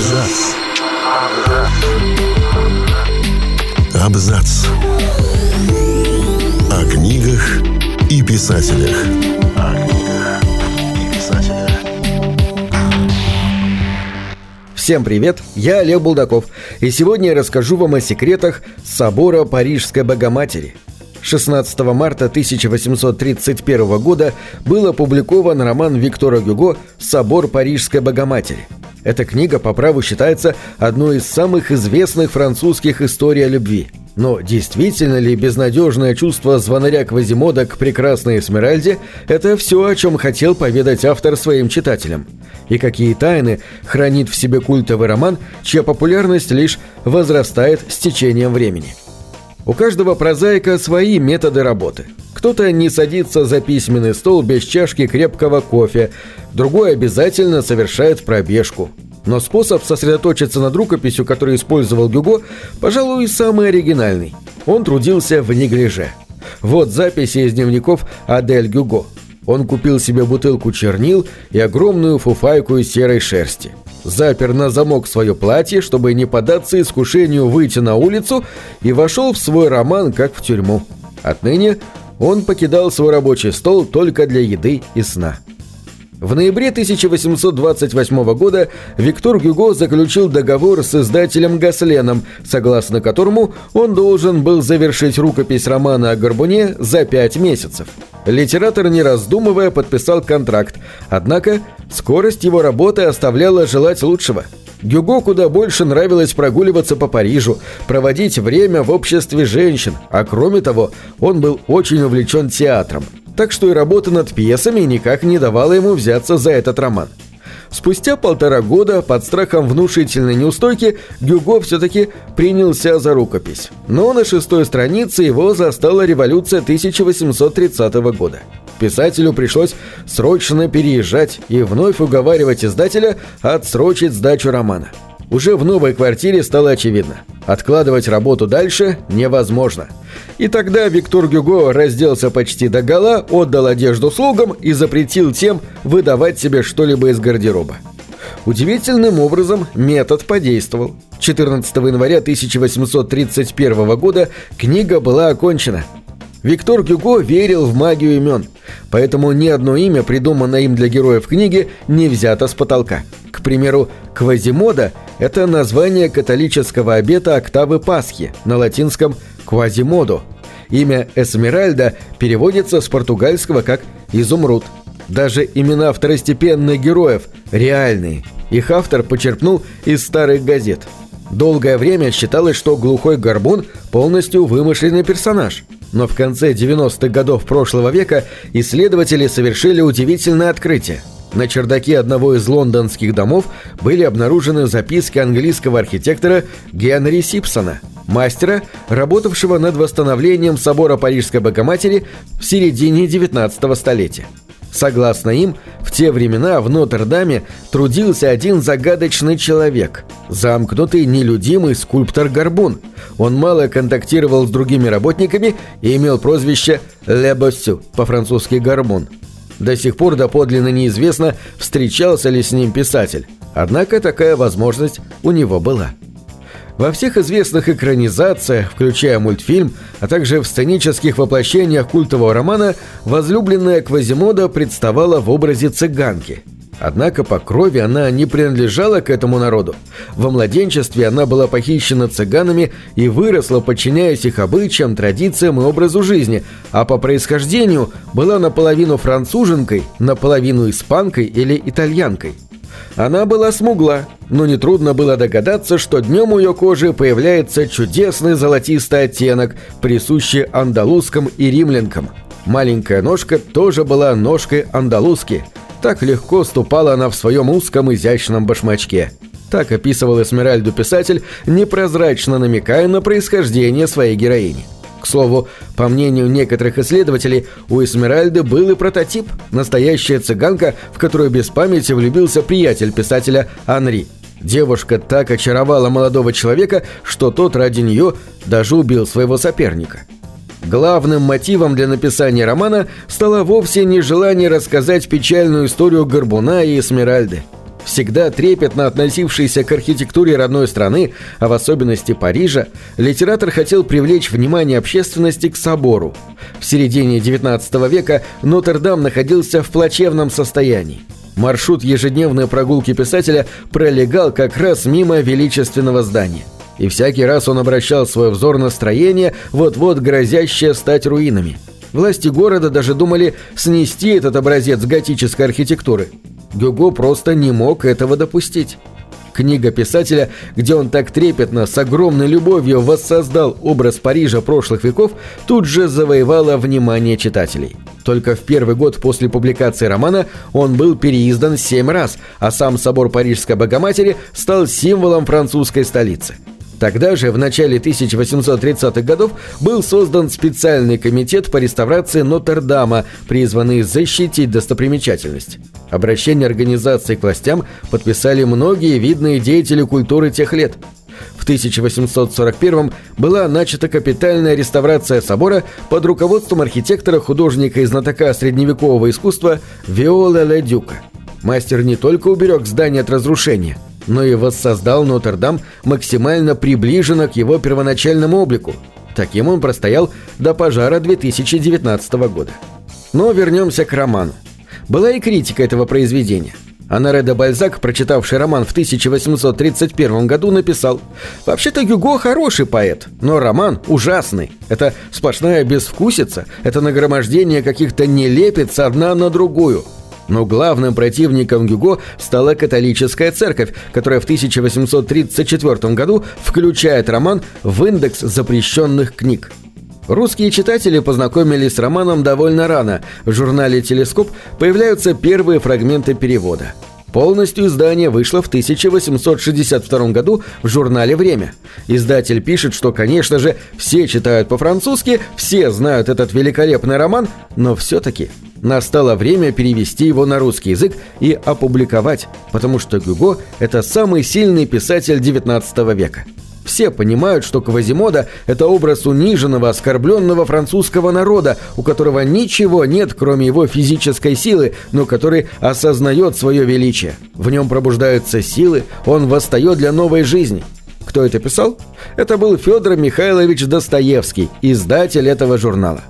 Абзац. Абзац. О книгах и писателях. О книгах и писателях. Всем привет, я Олег Булдаков, и сегодня я расскажу вам о секретах собора Парижской Богоматери. 16 марта 1831 года был опубликован роман Виктора Гюго «Собор Парижской Богоматери». Эта книга по праву считается одной из самых известных французских историй о любви. Но действительно ли безнадежное чувство звонаря Квазимода к прекрасной Эсмеральде – это все, о чем хотел поведать автор своим читателям? И какие тайны хранит в себе культовый роман, чья популярность лишь возрастает с течением времени? У каждого прозаика свои методы работы. Кто-то не садится за письменный стол без чашки крепкого кофе, другой обязательно совершает пробежку. Но способ сосредоточиться над рукописью, который использовал Гюго, пожалуй, самый оригинальный. Он трудился в неглиже. Вот записи из дневников Адель Гюго. Он купил себе бутылку чернил и огромную фуфайку из серой шерсти. Запер на замок свое платье, чтобы не поддаться искушению выйти на улицу, и вошел в свой роман, как в тюрьму. Отныне он покидал свой рабочий стол только для еды и сна. В ноябре 1828 года Виктор Гюго заключил договор с издателем Гасленом, согласно которому он должен был завершить рукопись романа о Горбуне за пять месяцев. Литератор, не раздумывая, подписал контракт, однако скорость его работы оставляла желать лучшего. Гюго куда больше нравилось прогуливаться по Парижу, проводить время в обществе женщин, а кроме того, он был очень увлечен театром – так что и работа над пьесами никак не давала ему взяться за этот роман. Спустя полтора года, под страхом внушительной неустойки, Гюго все-таки принялся за рукопись. Но на шестой странице его застала революция 1830 года. Писателю пришлось срочно переезжать и вновь уговаривать издателя отсрочить сдачу романа. Уже в новой квартире стало очевидно. Откладывать работу дальше невозможно. И тогда Виктор Гюго разделся почти до гола, отдал одежду слугам и запретил тем выдавать себе что-либо из гардероба. Удивительным образом метод подействовал. 14 января 1831 года книга была окончена. Виктор Гюго верил в магию имен, поэтому ни одно имя, придуманное им для героев книги, не взято с потолка. К примеру, Квазимода – это название католического обета октавы Пасхи, на латинском «квазимодо». Имя Эсмеральда переводится с португальского как «изумруд». Даже имена второстепенных героев реальные. Их автор почерпнул из старых газет. Долгое время считалось, что глухой горбун полностью вымышленный персонаж. Но в конце 90-х годов прошлого века исследователи совершили удивительное открытие – на чердаке одного из лондонских домов были обнаружены записки английского архитектора Генри Сипсона, мастера, работавшего над восстановлением собора Парижской Богоматери в середине 19 столетия. Согласно им, в те времена в Нотр-Даме трудился один загадочный человек – замкнутый, нелюдимый скульптор Горбун. Он мало контактировал с другими работниками и имел прозвище «Ле Боссю» по-французски «Горбун». До сих пор доподлинно неизвестно, встречался ли с ним писатель. Однако такая возможность у него была. Во всех известных экранизациях, включая мультфильм, а также в сценических воплощениях культового романа, возлюбленная Квазимода представала в образе цыганки – Однако по крови она не принадлежала к этому народу. Во младенчестве она была похищена цыганами и выросла, подчиняясь их обычаям, традициям и образу жизни, а по происхождению была наполовину француженкой, наполовину испанкой или итальянкой. Она была смугла, но нетрудно было догадаться, что днем у ее кожи появляется чудесный золотистый оттенок, присущий андалузским и римлянкам. Маленькая ножка тоже была ножкой андалузки – так легко ступала она в своем узком изящном башмачке. Так описывал Эсмеральду писатель, непрозрачно намекая на происхождение своей героини. К слову, по мнению некоторых исследователей, у Эсмеральды был и прототип – настоящая цыганка, в которую без памяти влюбился приятель писателя Анри. Девушка так очаровала молодого человека, что тот ради нее даже убил своего соперника – Главным мотивом для написания романа стало вовсе не желание рассказать печальную историю Горбуна и Эсмеральды. Всегда трепетно относившийся к архитектуре родной страны, а в особенности Парижа, литератор хотел привлечь внимание общественности к собору. В середине XIX века Нотр-Дам находился в плачевном состоянии. Маршрут ежедневной прогулки писателя пролегал как раз мимо величественного здания. И всякий раз он обращал свой взор на строение, вот-вот грозящее стать руинами. Власти города даже думали снести этот образец готической архитектуры. Гюго просто не мог этого допустить. Книга писателя, где он так трепетно, с огромной любовью воссоздал образ Парижа прошлых веков, тут же завоевала внимание читателей. Только в первый год после публикации романа он был переиздан семь раз, а сам собор Парижской Богоматери стал символом французской столицы. Тогда же, в начале 1830-х годов, был создан специальный комитет по реставрации Нотр-Дама, призванный защитить достопримечательность. Обращение организации к властям подписали многие видные деятели культуры тех лет. В 1841 была начата капитальная реставрация собора под руководством архитектора-художника и знатока средневекового искусства Виола Ледюка. Мастер не только уберег здание от разрушения – но и воссоздал Нотр-Дам максимально приближенно к его первоначальному облику. Таким он простоял до пожара 2019 года. Но вернемся к роману. Была и критика этого произведения. Анаре де Бальзак, прочитавший роман в 1831 году, написал «Вообще-то Гюго хороший поэт, но роман ужасный. Это сплошная безвкусица, это нагромождение каких-то нелепиц одна на другую. Но главным противником Гюго стала католическая церковь, которая в 1834 году включает роман в индекс запрещенных книг. Русские читатели познакомились с романом довольно рано. В журнале «Телескоп» появляются первые фрагменты перевода. Полностью издание вышло в 1862 году в журнале «Время». Издатель пишет, что, конечно же, все читают по-французски, все знают этот великолепный роман, но все-таки Настало время перевести его на русский язык и опубликовать, потому что Гюго – это самый сильный писатель XIX века. Все понимают, что Квазимода – это образ униженного, оскорбленного французского народа, у которого ничего нет, кроме его физической силы, но который осознает свое величие. В нем пробуждаются силы, он восстает для новой жизни. Кто это писал? Это был Федор Михайлович Достоевский, издатель этого журнала.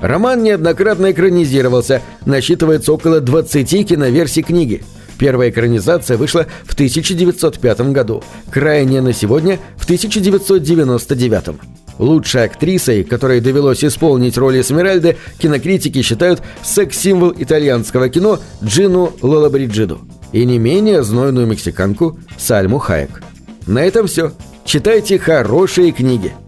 Роман неоднократно экранизировался, насчитывается около 20 киноверсий книги. Первая экранизация вышла в 1905 году, крайняя на сегодня в 1999. Лучшей актрисой, которой довелось исполнить роль Эсмеральды, кинокритики считают секс-символ итальянского кино Джину Лолабриджиду и не менее знойную мексиканку Сальму Хайек. На этом все. Читайте хорошие книги. Книги —